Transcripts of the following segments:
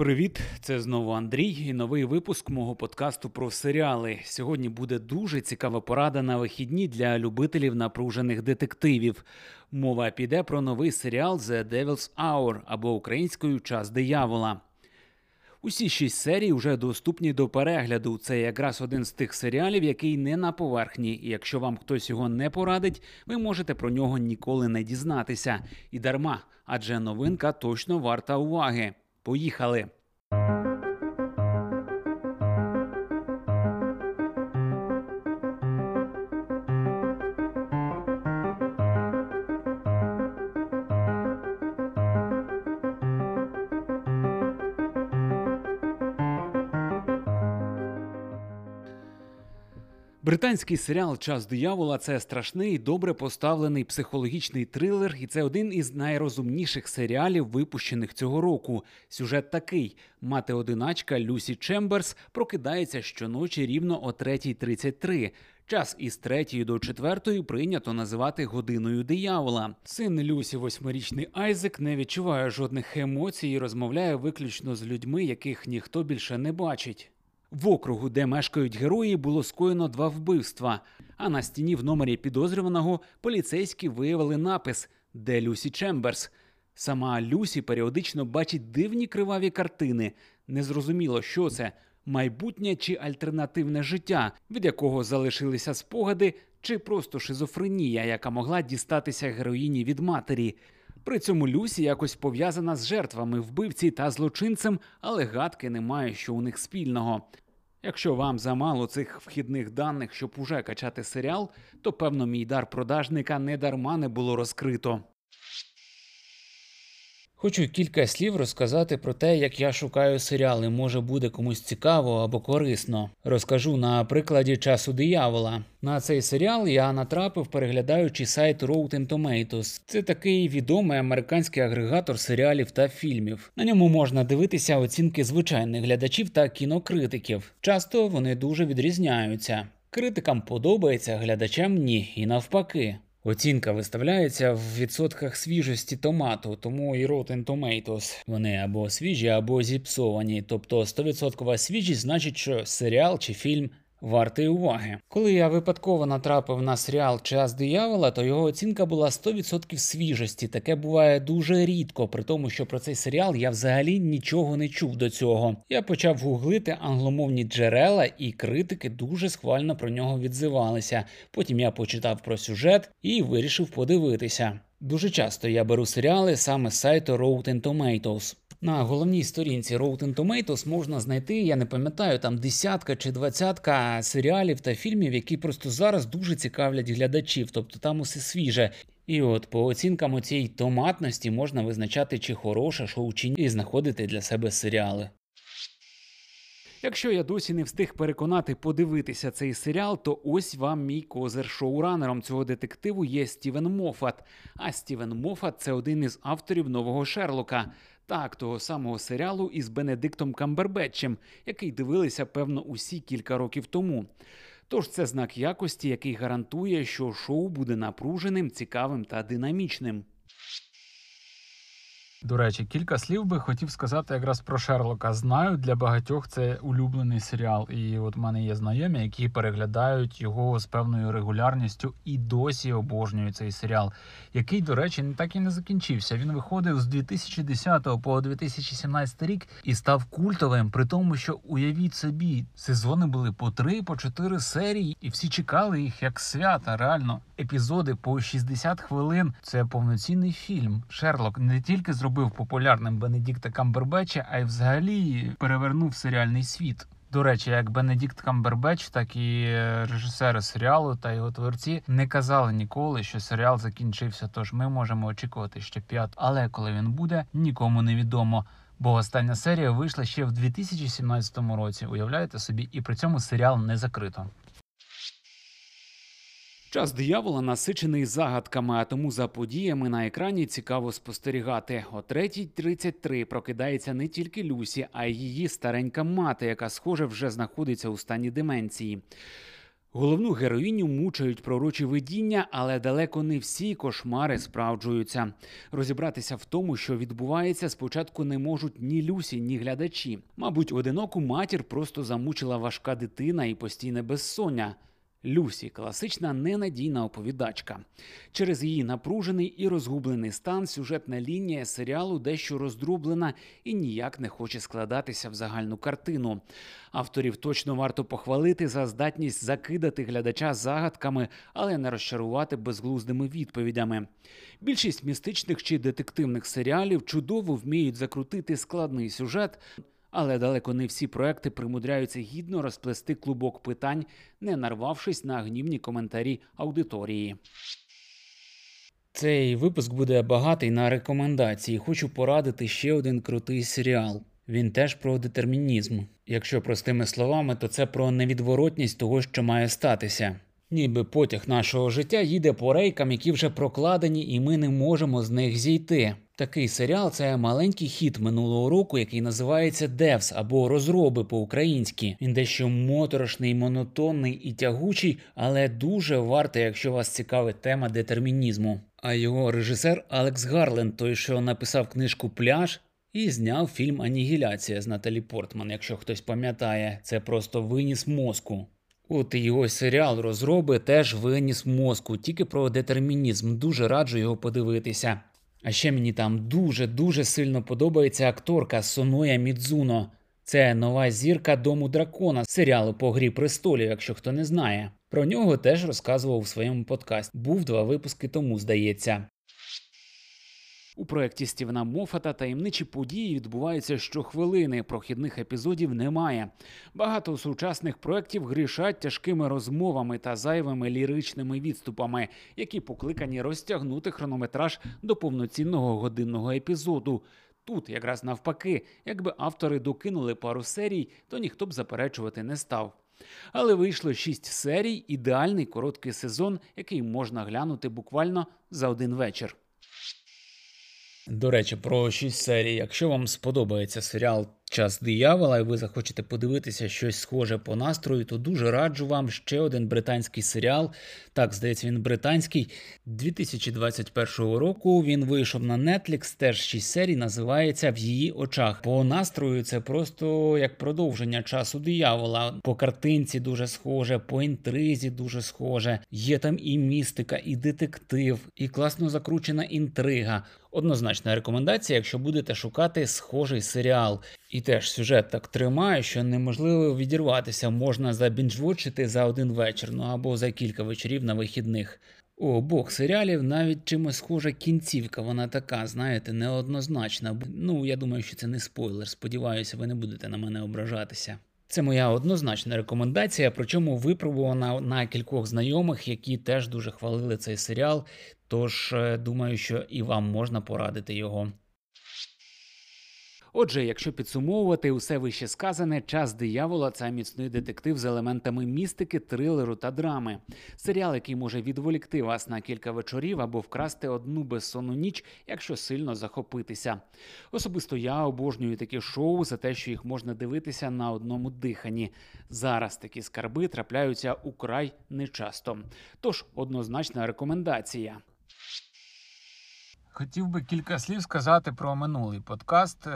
Привіт, це знову Андрій і новий випуск мого подкасту про серіали. Сьогодні буде дуже цікава порада на вихідні для любителів напружених детективів. Мова піде про новий серіал The Devil's Hour або українською Час диявола. Усі шість серій вже доступні до перегляду. Це якраз один з тих серіалів, який не на поверхні. І якщо вам хтось його не порадить, ви можете про нього ніколи не дізнатися. І дарма, адже новинка точно варта уваги. Поїхали! Британський серіал Час диявола це страшний, добре поставлений психологічний трилер, і це один із найрозумніших серіалів, випущених цього року. Сюжет такий: мати одиначка Люсі Чемберс прокидається щоночі рівно о 3.33. Час із третьої до четвертої прийнято називати годиною диявола. Син Люсі, восьмирічний Айзек, не відчуває жодних емоцій і розмовляє виключно з людьми, яких ніхто більше не бачить. В округу, де мешкають герої, було скоєно два вбивства. А на стіні в номері підозрюваного поліцейські виявили напис Де Люсі Чемберс. Сама Люсі періодично бачить дивні криваві картини. Незрозуміло, що це майбутнє чи альтернативне життя, від якого залишилися спогади, чи просто шизофренія, яка могла дістатися героїні від матері. При цьому Люсі якось пов'язана з жертвами вбивці та злочинцем, але гадки немає, що у них спільного. Якщо вам замало цих вхідних даних, щоб уже качати серіал, то певно мій дар продажника не дарма не було розкрито. Хочу кілька слів розказати про те, як я шукаю серіали. Може буде комусь цікаво або корисно. Розкажу на прикладі часу диявола. На цей серіал я натрапив, переглядаючи сайт Rotten Tomatoes. Це такий відомий американський агрегатор серіалів та фільмів. На ньому можна дивитися оцінки звичайних глядачів та кінокритиків. Часто вони дуже відрізняються. Критикам подобається, глядачам ні, і навпаки. Оцінка виставляється в відсотках свіжості томату, тому і Rotten Tomatoes вони або свіжі, або зіпсовані. Тобто 100% свіжість значить, що серіал чи фільм вартий уваги. Коли я випадково натрапив на серіал Час диявола, то його оцінка була 100% свіжості. Таке буває дуже рідко, при тому, що про цей серіал я взагалі нічого не чув до цього. Я почав гуглити англомовні джерела, і критики дуже схвально про нього відзивалися. Потім я почитав про сюжет і вирішив подивитися. Дуже часто я беру серіали саме з сайту Rotten Tomatoes. На головній сторінці Rotten Tomatoes можна знайти, я не пам'ятаю, там десятка чи двадцятка серіалів та фільмів, які просто зараз дуже цікавлять глядачів, тобто там усе свіже. І от по оцінкам цієї томатності можна визначати, чи хороше шоу чи ні, і знаходити для себе серіали. Якщо я досі не встиг переконати подивитися цей серіал, то ось вам мій козир шоуранером цього детективу є Стівен Мофат. А Стівен Мофат це один із авторів нового Шерлока. Так, того самого серіалу із Бенедиктом Камбербетчем, який дивилися, певно, усі кілька років тому. Тож це знак якості, який гарантує, що шоу буде напруженим, цікавим та динамічним. До речі, кілька слів би хотів сказати якраз про Шерлока. Знаю, для багатьох це улюблений серіал. І от в мене є знайомі, які переглядають його з певною регулярністю і досі обожнюють цей серіал, який, до речі, так і не закінчився. Він виходив з 2010 по 2017 рік і став культовим, при тому, що уявіть собі, сезони були по 3 по 4 серії, і всі чекали їх як свята. Реально, епізоди по 60 хвилин. Це повноцінний фільм. Шерлок не тільки зробив зробив популярним Бенедікта Камбербеча, а й взагалі перевернув серіальний світ. До речі, як Бенедікт Камбербеч, так і режисери серіалу та його творці не казали ніколи, що серіал закінчився. Тож ми можемо очікувати ще п'ят. Але коли він буде, нікому не відомо. Бо остання серія вийшла ще в 2017 році. Уявляєте собі, і при цьому серіал не закрито. Час диявола насичений загадками, а тому за подіями на екрані цікаво спостерігати. О 3.33 прокидається не тільки Люсі, а й її старенька мати, яка, схоже, вже знаходиться у стані деменції. Головну героїню мучають пророчі видіння, але далеко не всі кошмари справджуються. Розібратися в тому, що відбувається, спочатку не можуть ні Люсі, ні глядачі. Мабуть, одиноку матір просто замучила важка дитина і постійне безсоння. Люсі класична ненадійна оповідачка. Через її напружений і розгублений стан сюжетна лінія серіалу дещо роздроблена і ніяк не хоче складатися в загальну картину. Авторів точно варто похвалити за здатність закидати глядача загадками, але не розчарувати безглуздими відповідями. Більшість містичних чи детективних серіалів чудово вміють закрутити складний сюжет. Але далеко не всі проекти примудряються гідно розплести клубок питань, не нарвавшись на гнівні коментарі аудиторії. Цей випуск буде багатий на рекомендації. Хочу порадити ще один крутий серіал. Він теж про детермінізм. Якщо простими словами, то це про невідворотність того, що має статися. Ніби потяг нашого життя їде по рейкам, які вже прокладені, і ми не можемо з них зійти. Такий серіал це маленький хіт минулого року, який називається Девс або Розроби по-українськи. Він дещо моторошний, монотонний і тягучий, але дуже вартий, якщо вас цікавить тема детермінізму. А його режисер Алекс Гарленд, той, що написав книжку Пляж. І зняв фільм Анігіляція з Наталі Портман, якщо хтось пам'ятає, це просто виніс мозку. От і його серіал розроби теж виніс мозку, тільки про детермінізм. Дуже раджу його подивитися. А ще мені там дуже-дуже сильно подобається акторка Соноя Мідзуно. Це нова зірка Дому дракона серіалу по грі престолів, якщо хто не знає. Про нього теж розказував у своєму подкасті. Був два випуски тому, здається. У проєкті Стівена Мофата таємничі події відбуваються щохвилини. Прохідних епізодів немає. Багато сучасних проєктів грішать тяжкими розмовами та зайвими ліричними відступами, які покликані розтягнути хронометраж до повноцінного годинного епізоду. Тут якраз навпаки, якби автори докинули пару серій, то ніхто б заперечувати не став. Але вийшло шість серій, ідеальний короткий сезон, який можна глянути буквально за один вечір. До речі, про шість серій. Якщо вам сподобається серіал Час диявола, і ви захочете подивитися щось схоже по настрою, то дуже раджу вам ще один британський серіал. Так, здається, він британський 2021 року. Він вийшов на Netflix, теж шість серій, називається В її очах. По настрою це просто як продовження часу диявола. По картинці дуже схоже, по інтризі дуже схоже. Є там і містика, і детектив, і класно закручена інтрига. Однозначна рекомендація, якщо будете шукати схожий серіал. І теж сюжет так тримає, що неможливо відірватися, можна забінжвочити за один вечір, ну або за кілька вечорів на вихідних. У обох серіалів навіть чимось схожа кінцівка, вона така, знаєте, неоднозначна. Ну, я думаю, що це не спойлер. Сподіваюся, ви не будете на мене ображатися. Це моя однозначна рекомендація, причому випробувана на кількох знайомих, які теж дуже хвалили цей серіал. Тож е, думаю, що і вам можна порадити його. Отже, якщо підсумовувати усе вище сказане, час диявола це міцний детектив з елементами містики, трилеру та драми. Серіал, який може відволікти вас на кілька вечорів або вкрасти одну безсонну ніч, якщо сильно захопитися. Особисто я обожнюю такі шоу за те, що їх можна дивитися на одному диханні. Зараз такі скарби трапляються украй нечасто. Тож однозначна рекомендація. Хотів би кілька слів сказати про минулий подкаст, е,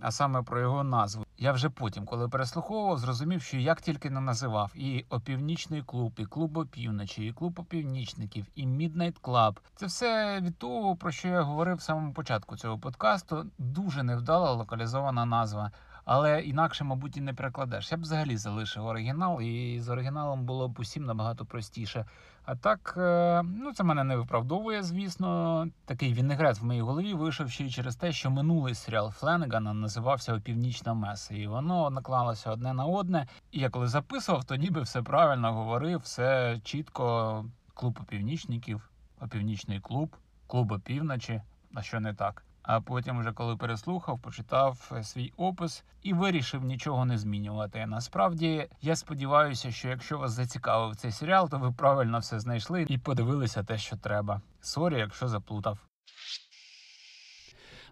а саме про його назву. Я вже потім, коли переслуховував, зрозумів, що як тільки не називав і опівнічний клуб, і клуб опівночі, і клуб опівнічників, і Midnight Club. Це все від того, про що я говорив в самому початку цього подкасту. Дуже невдала локалізована назва. Але інакше, мабуть, і не перекладеш. Я б взагалі залишив оригінал, і з оригіналом було б усім набагато простіше. А так, е, ну це мене не виправдовує, звісно. Такий вінегрет в моїй голові вийшов ще й через те, що минулий серіал Фленагана називався Опівнічна Меса, і воно наклалося одне на одне. І я коли записував, то ніби все правильно говорив, все чітко. Клуб опівнічників, опівнічний клуб, клуб опівночі. А що не так? А потім, вже коли переслухав, почитав е, свій опис і вирішив нічого не змінювати. Насправді я сподіваюся, що якщо вас зацікавив цей серіал, то ви правильно все знайшли і подивилися те, що треба. Sorry, якщо заплутав.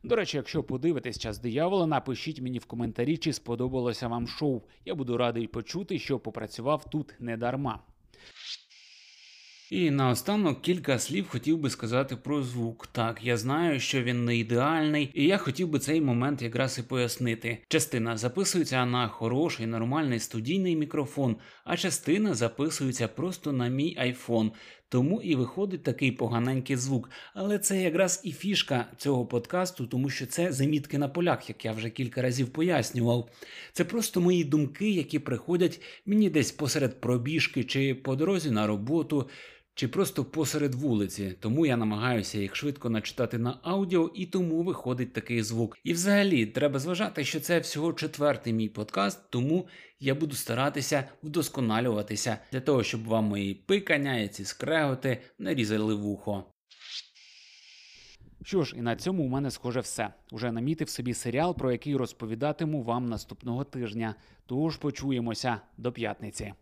До речі, якщо подивитесь час диявола, напишіть мені в коментарі, чи сподобалося вам шоу. Я буду радий почути, що попрацював тут не дарма. І наостанок кілька слів хотів би сказати про звук. Так, я знаю, що він не ідеальний, і я хотів би цей момент якраз і пояснити. Частина записується на хороший нормальний студійний мікрофон, а частина записується просто на мій айфон. Тому і виходить такий поганенький звук. Але це якраз і фішка цього подкасту, тому що це замітки на полях, як я вже кілька разів пояснював. Це просто мої думки, які приходять мені десь посеред пробіжки чи по дорозі на роботу. Чи просто посеред вулиці, тому я намагаюся їх швидко начитати на аудіо, і тому виходить такий звук. І взагалі треба зважати, що це всього четвертий мій подкаст, тому я буду старатися вдосконалюватися для того, щоб вам мої пикання і ці скреготи не різали вухо. Що ж, і на цьому у мене схоже все. Уже намітив собі серіал, про який розповідатиму вам наступного тижня. Тож почуємося до п'ятниці.